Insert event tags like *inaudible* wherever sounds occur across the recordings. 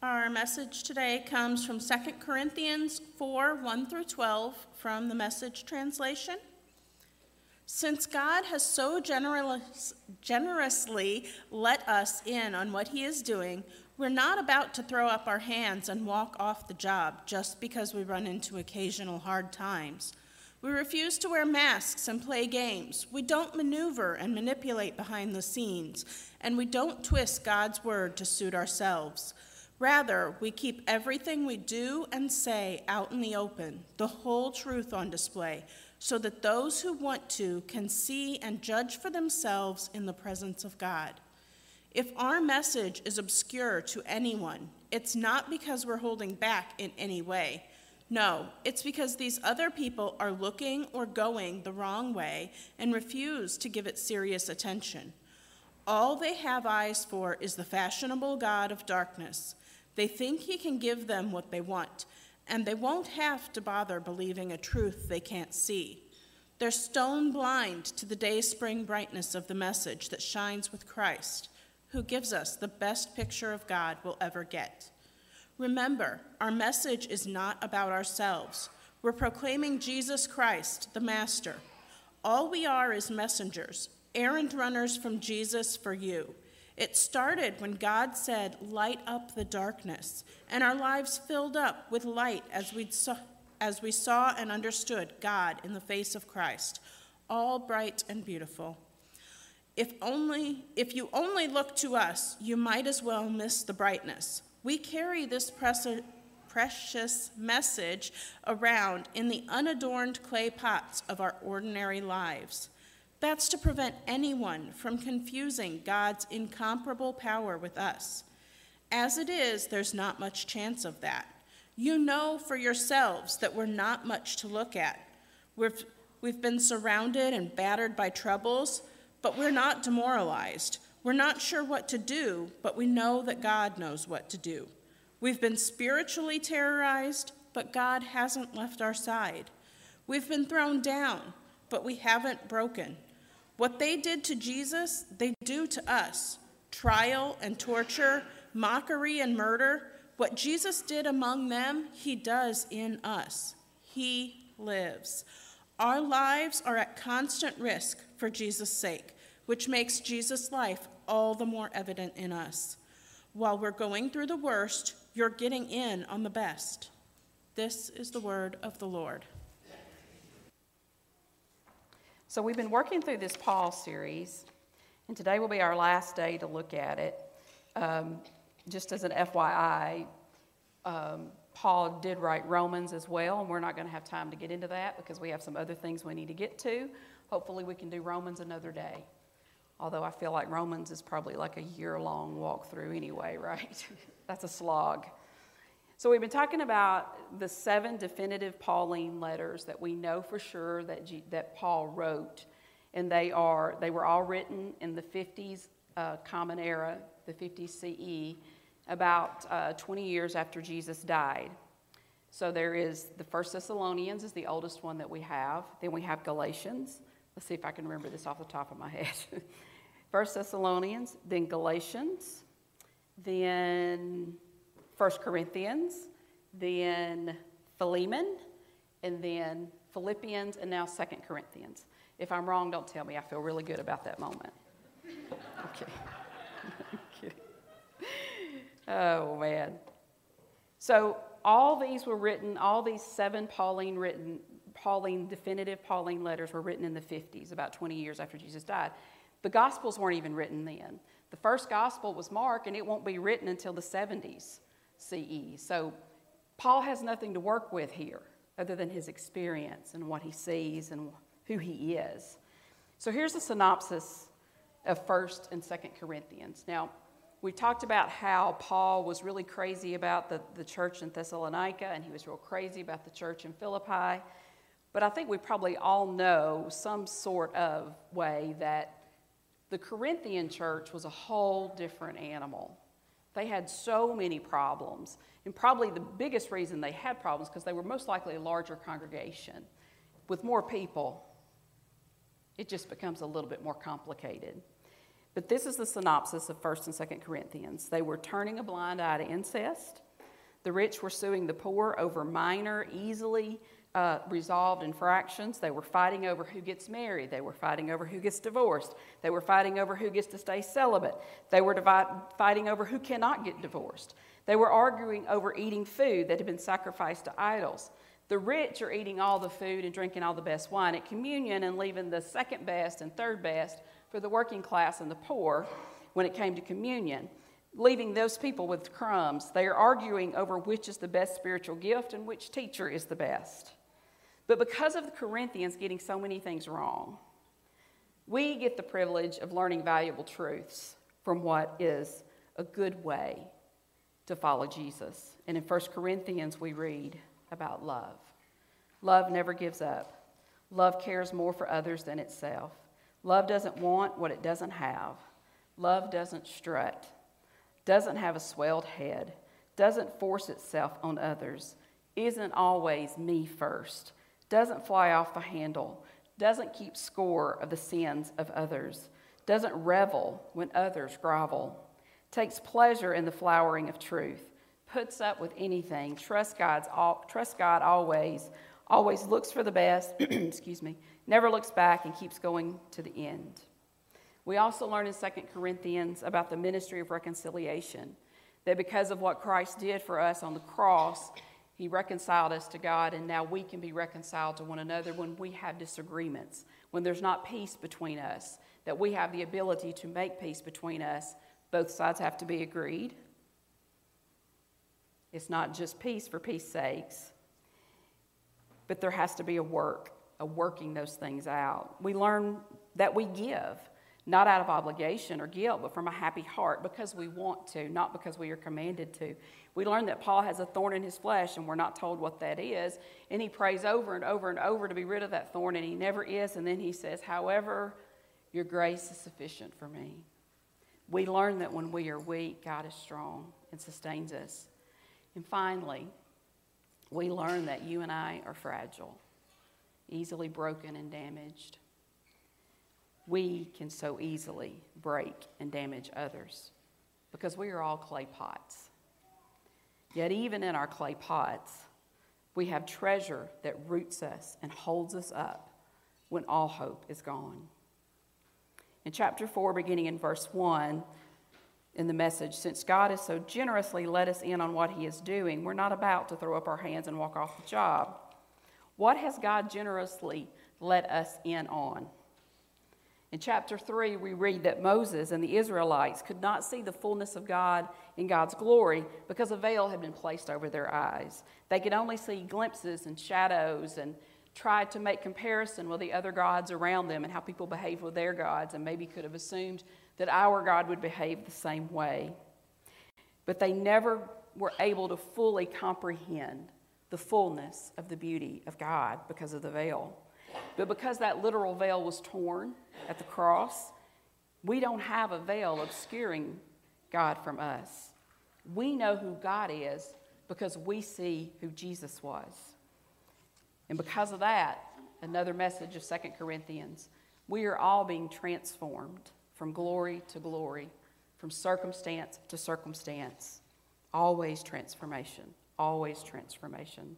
Our message today comes from 2 Corinthians 4 1 through 12 from the message translation. Since God has so generous, generously let us in on what He is doing, we're not about to throw up our hands and walk off the job just because we run into occasional hard times. We refuse to wear masks and play games. We don't maneuver and manipulate behind the scenes. And we don't twist God's word to suit ourselves. Rather, we keep everything we do and say out in the open, the whole truth on display, so that those who want to can see and judge for themselves in the presence of God. If our message is obscure to anyone, it's not because we're holding back in any way. No, it's because these other people are looking or going the wrong way and refuse to give it serious attention. All they have eyes for is the fashionable God of darkness. They think he can give them what they want, and they won't have to bother believing a truth they can't see. They're stone blind to the day spring brightness of the message that shines with Christ who gives us the best picture of God we'll ever get. Remember, our message is not about ourselves. We're proclaiming Jesus Christ, the Master. All we are is messengers, errand runners from Jesus for you. It started when God said, Light up the darkness, and our lives filled up with light as, we saw, as we saw and understood God in the face of Christ, all bright and beautiful. If only if you only look to us, you might as well miss the brightness. We carry this precious message around in the unadorned clay pots of our ordinary lives. That's to prevent anyone from confusing God's incomparable power with us. As it is, there's not much chance of that. You know for yourselves that we're not much to look at. We've, we've been surrounded and battered by troubles but we're not demoralized. We're not sure what to do, but we know that God knows what to do. We've been spiritually terrorized, but God hasn't left our side. We've been thrown down, but we haven't broken. What they did to Jesus, they do to us trial and torture, mockery and murder. What Jesus did among them, he does in us. He lives. Our lives are at constant risk for Jesus' sake, which makes Jesus' life all the more evident in us. While we're going through the worst, you're getting in on the best. This is the word of the Lord. So, we've been working through this Paul series, and today will be our last day to look at it. Um, just as an FYI, um, Paul did write Romans as well, and we're not going to have time to get into that because we have some other things we need to get to. Hopefully, we can do Romans another day. Although I feel like Romans is probably like a year long walkthrough anyway, *laughs* right? That's a slog. So, we've been talking about the seven definitive Pauline letters that we know for sure that, G- that Paul wrote. And they, are, they were all written in the 50s uh, Common Era, the 50s CE, about uh, 20 years after Jesus died. So there is the First Thessalonians is the oldest one that we have. Then we have Galatians. Let's see if I can remember this off the top of my head. *laughs* First Thessalonians, then Galatians, then First Corinthians, then Philemon, and then Philippians, and now Second Corinthians. If I'm wrong, don't tell me. I feel really good about that moment. Okay. *laughs* oh man. So all these were written, all these seven Pauline written Pauline, definitive Pauline letters were written in the 50s, about 20 years after Jesus died. The Gospels weren't even written then. The first Gospel was Mark, and it won't be written until the 70s CE. So Paul has nothing to work with here other than his experience and what he sees and who he is. So here's a synopsis of 1st and 2nd Corinthians. Now, we talked about how Paul was really crazy about the, the church in Thessalonica, and he was real crazy about the church in Philippi. But I think we probably all know some sort of way that the Corinthian church was a whole different animal. They had so many problems. And probably the biggest reason they had problems because they were most likely a larger congregation. With more people, it just becomes a little bit more complicated. But this is the synopsis of 1st and 2nd Corinthians. They were turning a blind eye to incest. The rich were suing the poor over minor, easily uh, resolved infractions. They were fighting over who gets married. They were fighting over who gets divorced. They were fighting over who gets to stay celibate. They were divide, fighting over who cannot get divorced. They were arguing over eating food that had been sacrificed to idols. The rich are eating all the food and drinking all the best wine at communion and leaving the second best and third best for the working class and the poor when it came to communion, leaving those people with crumbs. They are arguing over which is the best spiritual gift and which teacher is the best. But because of the Corinthians getting so many things wrong, we get the privilege of learning valuable truths from what is a good way to follow Jesus. And in 1 Corinthians, we read about love. Love never gives up. Love cares more for others than itself. Love doesn't want what it doesn't have. Love doesn't strut, doesn't have a swelled head, doesn't force itself on others, isn't always me first, doesn't fly off the handle, doesn't keep score of the sins of others, doesn't revel when others grovel, takes pleasure in the flowering of truth, puts up with anything, trusts, God's, trusts God always, always looks for the best, *clears throat* excuse me, never looks back and keeps going to the end. We also learn in 2 Corinthians about the ministry of reconciliation, that because of what Christ did for us on the cross, he reconciled us to God, and now we can be reconciled to one another when we have disagreements, when there's not peace between us, that we have the ability to make peace between us. Both sides have to be agreed. It's not just peace for peace sakes, but there has to be a work, a working those things out. We learn that we give not out of obligation or guilt, but from a happy heart because we want to, not because we are commanded to. We learn that Paul has a thorn in his flesh, and we're not told what that is. And he prays over and over and over to be rid of that thorn, and he never is. And then he says, However, your grace is sufficient for me. We learn that when we are weak, God is strong and sustains us. And finally, we learn that you and I are fragile, easily broken and damaged we can so easily break and damage others because we are all clay pots. Yet, even in our clay pots, we have treasure that roots us and holds us up when all hope is gone. In chapter 4, beginning in verse 1, in the message, since God has so generously let us in on what He is doing, we're not about to throw up our hands and walk off the job. What has God generously let us in on? In chapter 3, we read that Moses and the Israelites could not see the fullness of God in God's glory because a veil had been placed over their eyes. They could only see glimpses and shadows and tried to make comparison with the other gods around them and how people behaved with their gods, and maybe could have assumed that our God would behave the same way. But they never were able to fully comprehend the fullness of the beauty of God because of the veil. But because that literal veil was torn at the cross, we don't have a veil obscuring God from us. We know who God is because we see who Jesus was. And because of that, another message of Second Corinthians, we are all being transformed from glory to glory, from circumstance to circumstance. Always transformation, always transformation.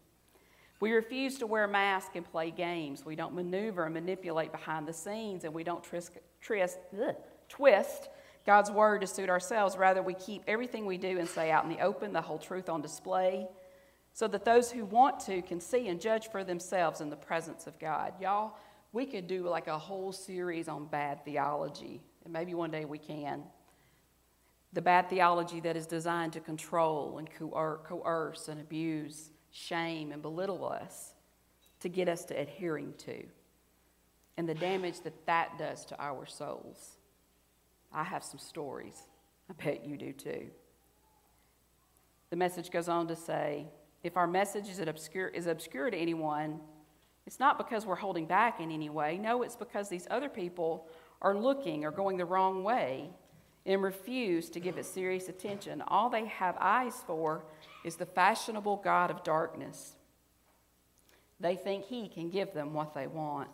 We refuse to wear masks and play games. We don't maneuver and manipulate behind the scenes, and we don't ugh, twist God's word to suit ourselves. Rather, we keep everything we do and say out in the open, the whole truth on display, so that those who want to can see and judge for themselves in the presence of God. Y'all, we could do like a whole series on bad theology, and maybe one day we can. The bad theology that is designed to control and coerce and abuse shame, and belittle us to get us to adhering to, and the damage that that does to our souls. I have some stories. I bet you do too. The message goes on to say if our message is obscure, is obscure to anyone, it's not because we're holding back in any way. No, it's because these other people are looking or going the wrong way and refuse to give it serious attention. All they have eyes for is the fashionable God of darkness. They think he can give them what they want.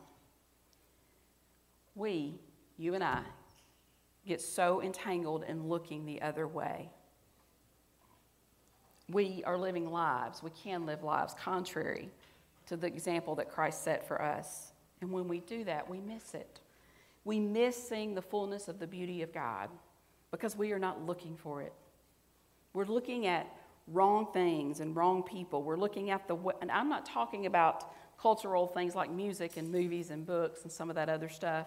We, you and I, get so entangled in looking the other way. We are living lives, we can live lives contrary to the example that Christ set for us. And when we do that, we miss it. We miss seeing the fullness of the beauty of God because we are not looking for it. We're looking at wrong things and wrong people. We're looking at the, and I'm not talking about cultural things like music and movies and books and some of that other stuff.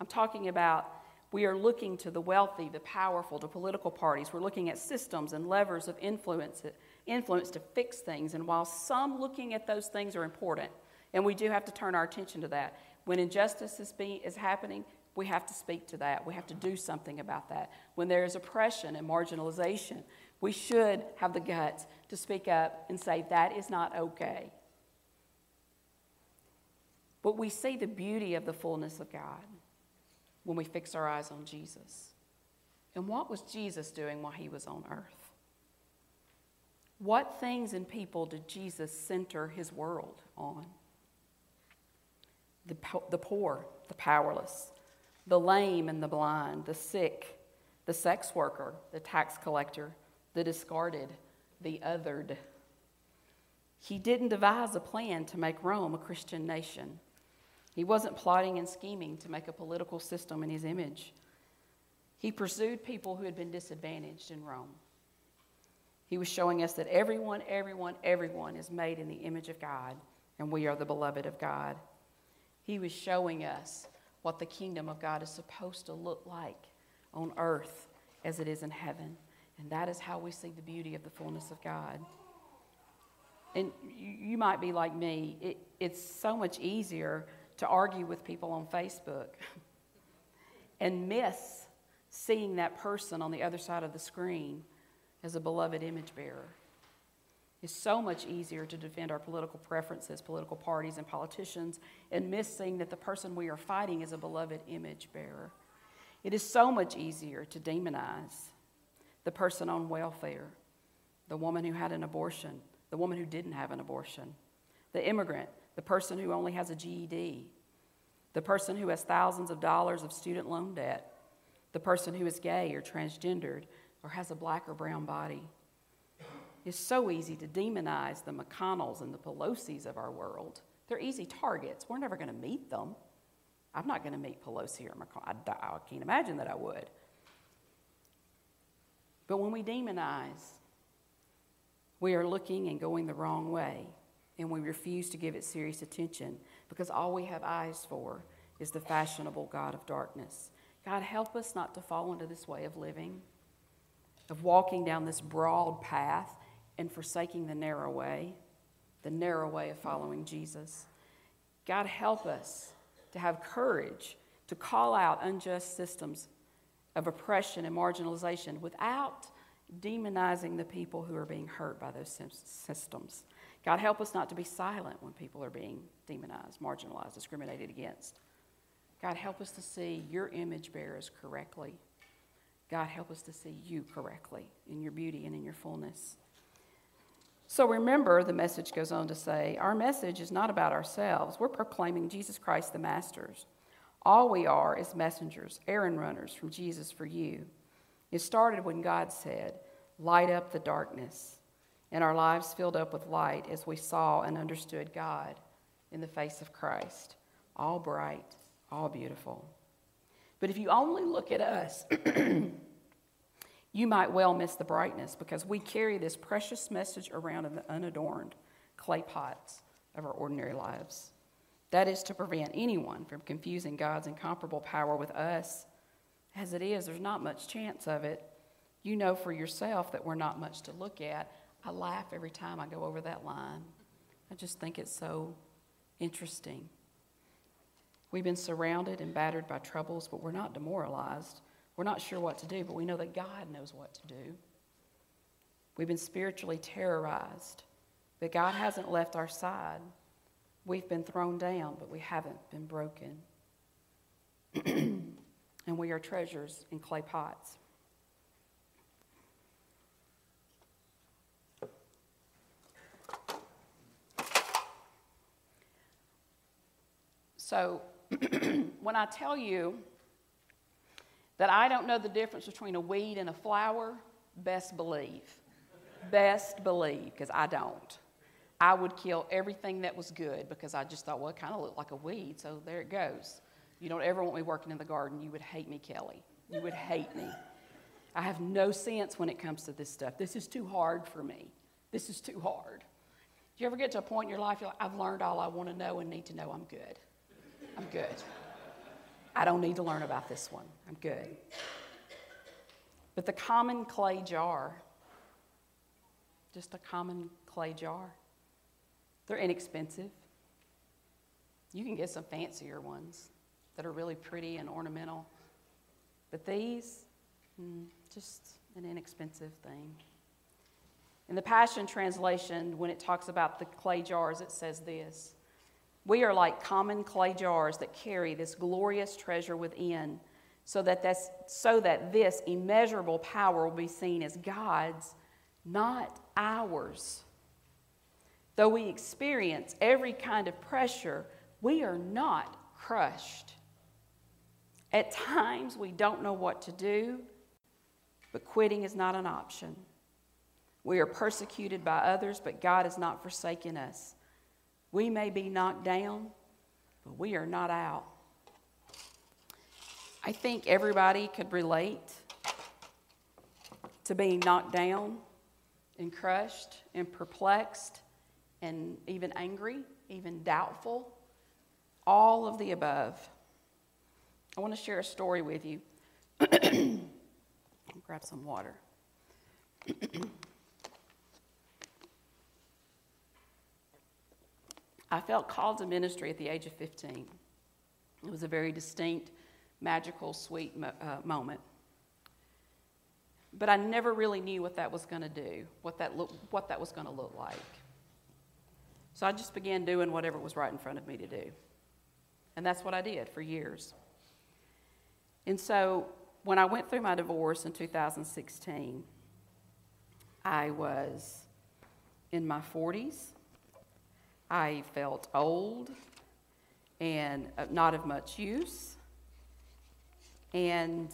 I'm talking about we are looking to the wealthy, the powerful, to political parties. We're looking at systems and levers of influence, influence to fix things. And while some looking at those things are important, and we do have to turn our attention to that, when injustice is, being, is happening, we have to speak to that. We have to do something about that. When there is oppression and marginalization, we should have the guts to speak up and say, that is not okay. But we see the beauty of the fullness of God when we fix our eyes on Jesus. And what was Jesus doing while he was on earth? What things and people did Jesus center his world on? The, po- the poor, the powerless, the lame and the blind, the sick, the sex worker, the tax collector, the discarded, the othered. He didn't devise a plan to make Rome a Christian nation. He wasn't plotting and scheming to make a political system in his image. He pursued people who had been disadvantaged in Rome. He was showing us that everyone, everyone, everyone is made in the image of God, and we are the beloved of God. He was showing us what the kingdom of God is supposed to look like on earth as it is in heaven. And that is how we see the beauty of the fullness of God. And you, might be like me, it, it's so much easier to argue with people on Facebook *laughs* and miss seeing that person on the other side of the screen as a beloved image bearer. It's so much easier to defend our political preferences, political parties, and politicians, and miss seeing that the person we are fighting is a beloved image bearer. It is so much easier to demonize the person on welfare, the woman who had an abortion, the woman who didn't have an abortion, the immigrant the person who only has a GED, the person who has thousands of dollars of student loan debt, the person who is gay or transgendered or has a black or brown body. It's so easy to demonize the McConnells and the Pelosi's of our world. They're easy targets. We're never going to meet them. I'm not going to meet Pelosi or McConnell. I, I can't imagine that I would. But when we demonize, we are looking and going the wrong way and we refuse to give it serious attention because all we have eyes for is the fashionable God of darkness. God, help us not to fall into this way of living, of walking down this broad path and forsaking the narrow way, the narrow way of following Jesus. God, help us to have courage to call out unjust systems of oppression and marginalization without demonizing the people who are being hurt by those systems. God, help us not to be silent when people are being demonized, marginalized, discriminated against. God, help us to see your image bearers correctly. God, help us to see you correctly in your beauty and in your fullness. So remember, the message goes on to say, our message is not about ourselves. We're proclaiming Jesus Christ the Masters. All we are is messengers, errand runners from Jesus for you. It started when God said, Light up the darkness and our lives filled up with light as we saw and understood God in the face of Christ. All bright, all beautiful. But if you only look at us, *clears throat* you might well miss the brightness because we carry this precious message around in the unadorned clay pots of our ordinary lives. That is to prevent anyone from confusing God's incomparable power with us. As it is, there's not much chance of it. You know for yourself that we're not much to look at I laugh every time I go over that line. I just think it's so interesting. We've been surrounded and battered by troubles, but we're not demoralized. We're not sure what to do, but we know that God knows what to do. We've been spiritually terrorized, but God hasn't left our side. We've been thrown down, but we haven't been broken. *clears throat* and we are treasures in clay pots. So, *clears throat* when I tell you That I don't know the difference between a weed and a flower, best believe. Best believe, because I don't. I would kill everything that was good because I just thought, well, it kind of looked like a weed, so there it goes. You don't ever want me working in the garden. You would hate me, Kelly. You would hate me. I have no sense when it comes to this stuff. This is too hard for me. This is too hard. Do you ever get to a point in your life you're like, I've learned all I want to know and need to know. I'm good. I'm good. I don't need to learn about this one. I'm good. But the common clay jar, just a common clay jar, they're inexpensive. You can get some fancier ones that are really pretty and ornamental. But these, mm, just an inexpensive thing. In the Passion Translation, when it talks about the clay jars, it says this We are like common clay jars that carry this glorious treasure within, so that, that's, so that this immeasurable power will be seen as God's, not ours. Though we experience every kind of pressure, we are not crushed. At times, we don't know what to do, but quitting is not an option. We are persecuted by others, but God has not forsaken us. We may be knocked down, but we are not out. I think everybody could relate to being knocked down and crushed and perplexed and even angry, even doubtful, all of the above. I want to share a story with you. *clears throat* Grab some water. *clears throat* I felt called to ministry at the age of 15. It was a very distinct, magical, sweet mo- uh, moment. But I never really knew what that was going to do, what that, look, what that was going to look like. So I just began doing whatever was right in front of me to do. And that's what I did for years. And so when I went through my divorce in 2016, I was in my 40s. I felt old and uh, not of much use, and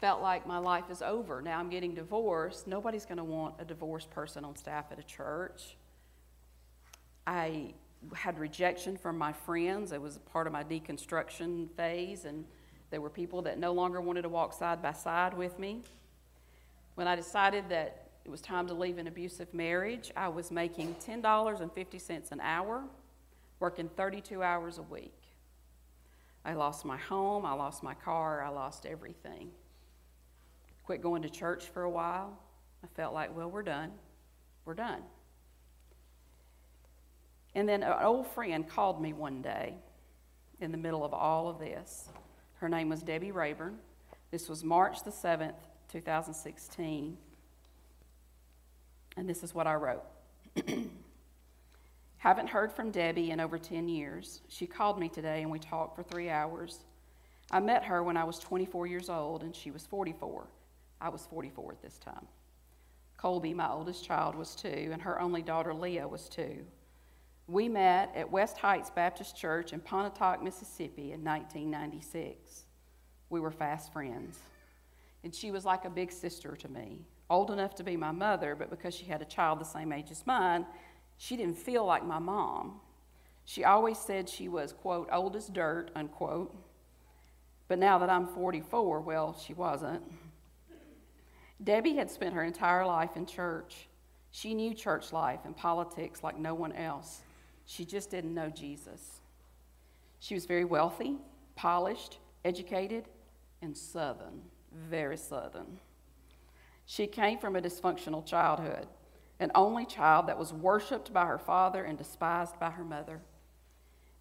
felt like my life is over. Now I'm getting divorced. Nobody's going to want a divorced person on staff at a church. I had rejection from my friends. It was part of my deconstruction phase, and there were people that no longer wanted to walk side by side with me. When I decided that it was time to leave an abusive marriage, I was making $10.50 an hour, working 32 hours a week. I lost my home, I lost my car, I lost everything. Quit going to church for a while. I felt like, well, we're done. We're done. And then an old friend called me one day in the middle of all of this. Her name was Debbie Rayburn. This was March the 7th, 2016. And this is what I wrote. *clears throat* Haven't heard from Debbie in over 10 years. She called me today and we talked for three hours. I met her when I was 24 years old and she was 44. I was 44 at this time. Colby, my oldest child, was two, and her only daughter, Leah, was two. We met at West Heights Baptist Church in Pontotoc, Mississippi in 1996. We were fast friends. And she was like a big sister to me, old enough to be my mother, but because she had a child the same age as mine, she didn't feel like my mom. She always said she was, quote, old as dirt, unquote. But now that I'm 44, well, she wasn't. Debbie had spent her entire life in church. She knew church life and politics like no one else. She just didn't know Jesus. She was very wealthy, polished, educated, and Southern, very Southern. She came from a dysfunctional childhood, an only child that was worshiped by her father and despised by her mother.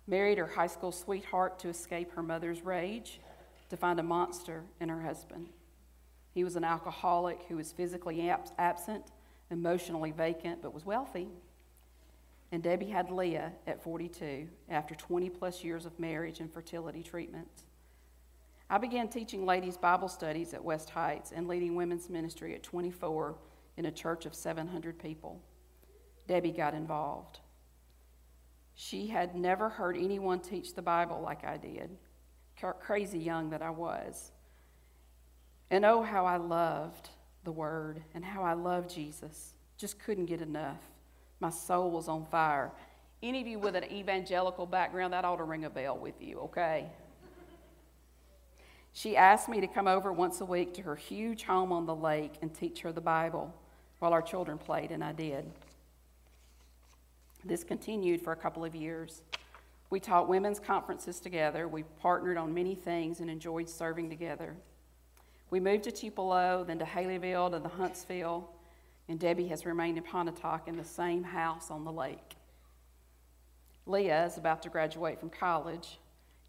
Married her high school sweetheart to escape her mother's rage, to find a monster in her husband. He was an alcoholic who was physically absent, emotionally vacant, but was wealthy. And Debbie had Leah at 42 after 20 plus years of marriage and fertility treatments. I began teaching ladies' Bible studies at West Heights and leading women's ministry at 24 in a church of 700 people. Debbie got involved. She had never heard anyone teach the Bible like I did, crazy young that I was. And oh, how I loved the Word and how I loved Jesus. Just couldn't get enough. My soul was on fire. Any of you with an evangelical background, that ought to ring a bell with you, okay? She asked me to come over once a week to her huge home on the lake and teach her the Bible while our children played, and I did. This continued for a couple of years. We taught women's conferences together. We partnered on many things and enjoyed serving together. We moved to Tupelo, then to Haleyville, to the Huntsville, and Debbie has remained in Pontotoc in the same house on the lake. Leah is about to graduate from college.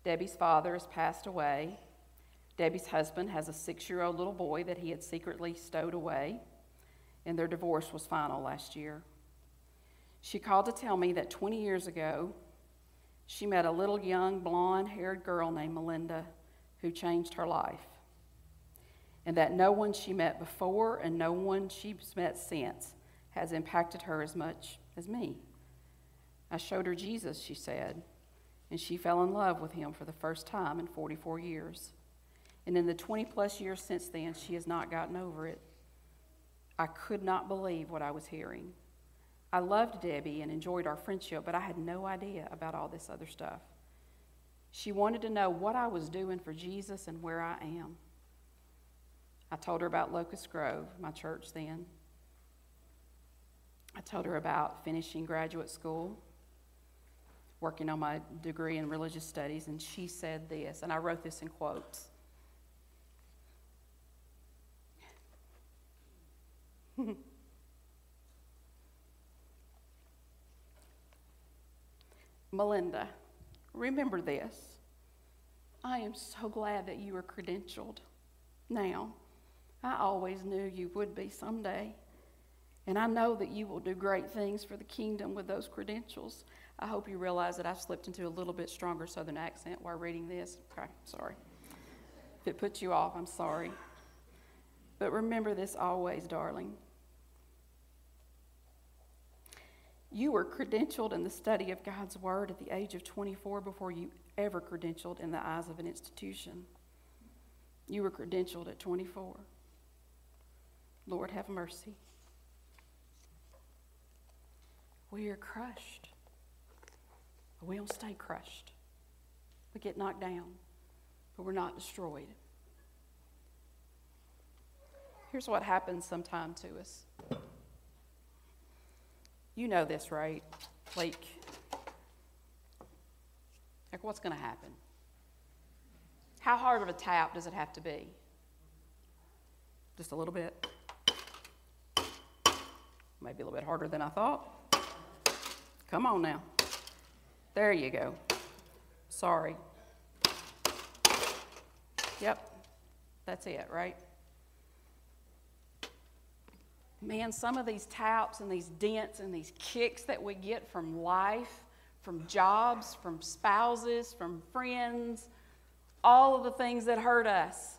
Debbie's father has passed away. Debbie's husband has a six year old little boy that he had secretly stowed away, and their divorce was final last year. She called to tell me that 20 years ago, she met a little young blonde haired girl named Melinda who changed her life and that no one she met before and no one she's met since has impacted her as much as me. I showed her Jesus, she said, and she fell in love with him for the first time in 44 years. And in the 20 plus years since then, she has not gotten over it. I could not believe what I was hearing. I loved Debbie and enjoyed our friendship, but I had no idea about all this other stuff. She wanted to know what I was doing for Jesus and where I am. I told her about Locust Grove, my church then. I told her about finishing graduate school, working on my degree in religious studies, and she said this, and I wrote this in quotes. *laughs* Melinda, remember this. I am so glad that you are credentialed now. I always knew you would be someday. And I know that you will do great things for the kingdom with those credentials. I hope you realize that I've slipped into a little bit stronger southern accent while reading this. Okay, sorry. If it puts you off, I'm sorry. But remember this always, darling. You were credentialed in the study of God's Word at the age of 24 before you ever credentialed in the eyes of an institution. You were credentialed at 24. Lord, have mercy. We are crushed. We don't stay crushed. We get knocked down, but we're not destroyed. Here's what happens sometime to us. You know this, right? Like, like what's going to happen? How hard of a tap does it have to be? Just a little bit. Maybe a little bit harder than I thought. Come on now. There you go. Sorry. Yep, that's it, right? Man, some of these taps and these dents and these kicks that we get from life, from jobs, from spouses, from friends, all of the things that hurt us,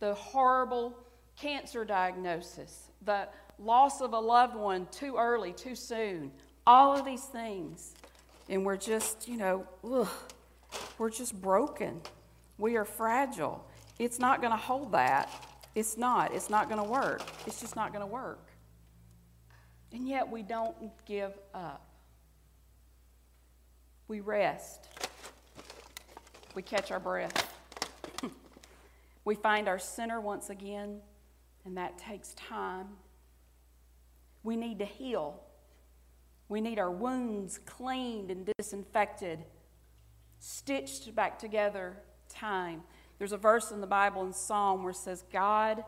the horrible cancer diagnosis, the loss of a loved one too early, too soon, all of these things. And we're just, you know, ugh, we're just broken. We are fragile. It's not going to hold that. It's not. It's not going to work. It's just not going to work. And yet we don't give up. We rest. We catch our breath. *laughs* we find our center once again, and that takes time we need to heal. We need our wounds cleaned and disinfected, stitched back together, time. There's a verse in the Bible in Psalm where it says, God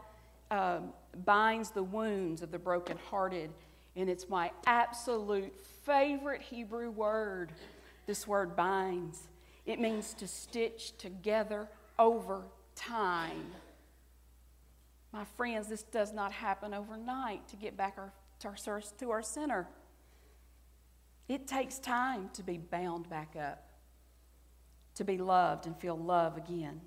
um, binds the wounds of the brokenhearted. And it's my absolute favorite Hebrew word, this word binds. It means to stitch together over time. My friends, this does not happen overnight to get back our to our, to our center. It takes time to be bound back up, to be loved and feel love again.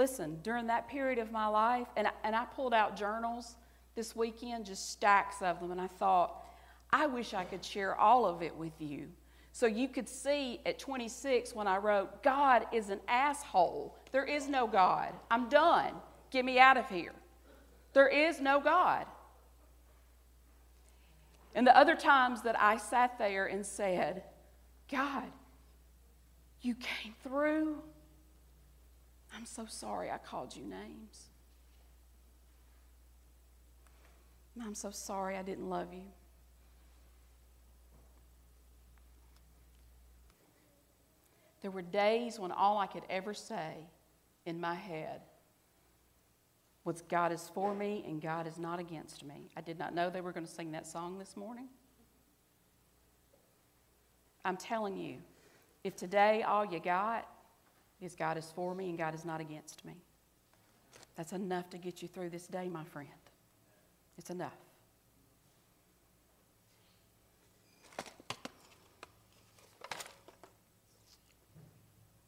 Listen, during that period of my life, and I, and I pulled out journals this weekend, just stacks of them, and I thought, I wish I could share all of it with you. So you could see at 26 when I wrote, God is an asshole. There is no God. I'm done. Get me out of here. There is no God. And the other times that I sat there and said, God, you came through. I'm so sorry I called you names. I'm so sorry I didn't love you. There were days when all I could ever say in my head was, God is for me and God is not against me. I did not know they were going to sing that song this morning. I'm telling you, if today all you got is God is for me and God is not against me, that's enough to get you through this day, my friend. It's enough.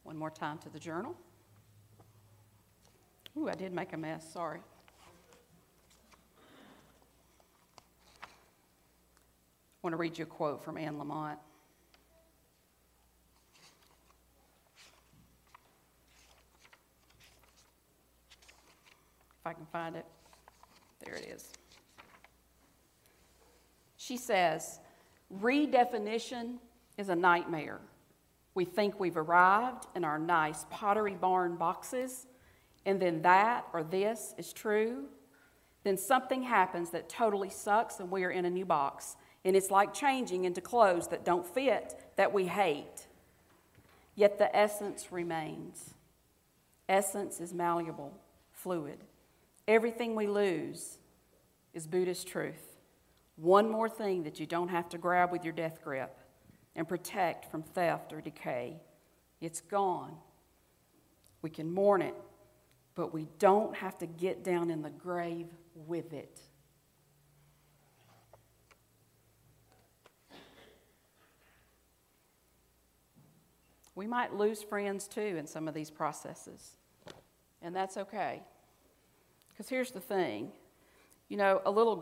One more time to the journal. Ooh, I did make a mess, sorry. I want to read you a quote from Anne Lamott. If I can find it. There it is. She says, redefinition is a nightmare. We think we've arrived in our nice pottery barn boxes, and then that or this is true. Then something happens that totally sucks, and we are in a new box. And it's like changing into clothes that don't fit, that we hate. Yet the essence remains. Essence is malleable, fluid. Everything we lose is Buddhist truth. One more thing that you don't have to grab with your death grip and protect from theft or decay. It's gone. We can mourn it, but we don't have to get down in the grave with it. We might lose friends too in some of these processes, and that's okay. Because here's the thing you know, a little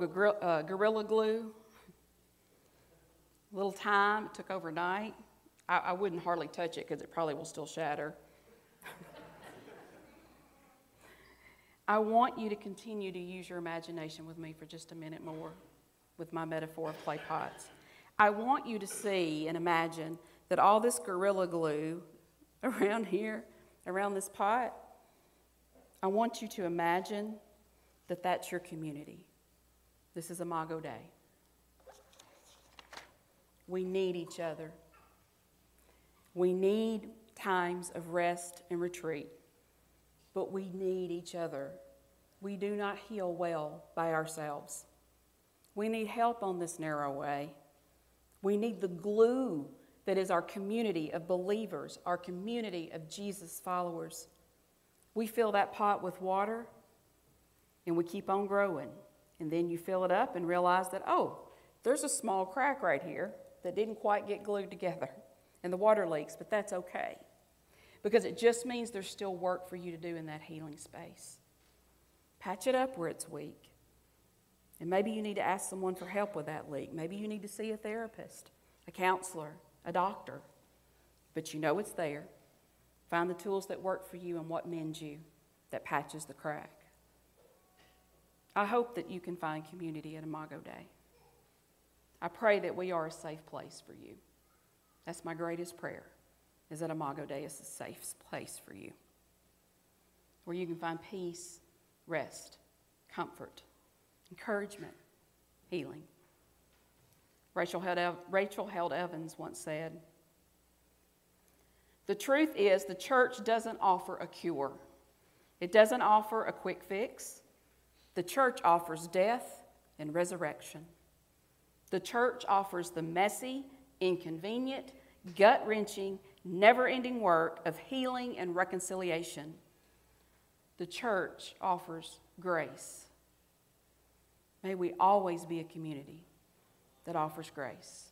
uh, gorilla glue a little time, it took overnight. I, I wouldn't hardly touch it because it probably will still shatter. I want you to continue to use your imagination with me for just a minute more with my metaphor of clay pots. I want you to see and imagine that all this Gorilla Glue around here, around this pot, I want you to imagine that that's your community. This is Imago Dei. We need each other. We need times of rest and retreat, but we need each other. We do not heal well by ourselves. We need help on this narrow way. We need the glue that is our community of believers, our community of Jesus followers. We fill that pot with water and we keep on growing. And then you fill it up and realize that, oh, there's a small crack right here that didn't quite get glued together *laughs* and the water leaks, but that's okay because it just means there's still work for you to do in that healing space. Patch it up where it's weak. And maybe you need to ask someone for help with that leak. Maybe you need to see a therapist, a counselor, a doctor. But you know it's there. Find the tools that work for you and what mends you, that patches the crack. I hope that you can find community at Imago Dei. I pray that we are a safe place for you. That's my greatest prayer, is that Imago Dei is a safe place for you, where you can find peace, rest, comfort, encouragement, healing. Rachel Held, Rachel Held Evans once said, The truth is, the church doesn't offer a cure. It doesn't offer a quick fix. The church offers death and resurrection. The church offers the messy, inconvenient, gut wrenching, never ending work of healing and reconciliation. The church offers grace. May we always be a community that offers grace.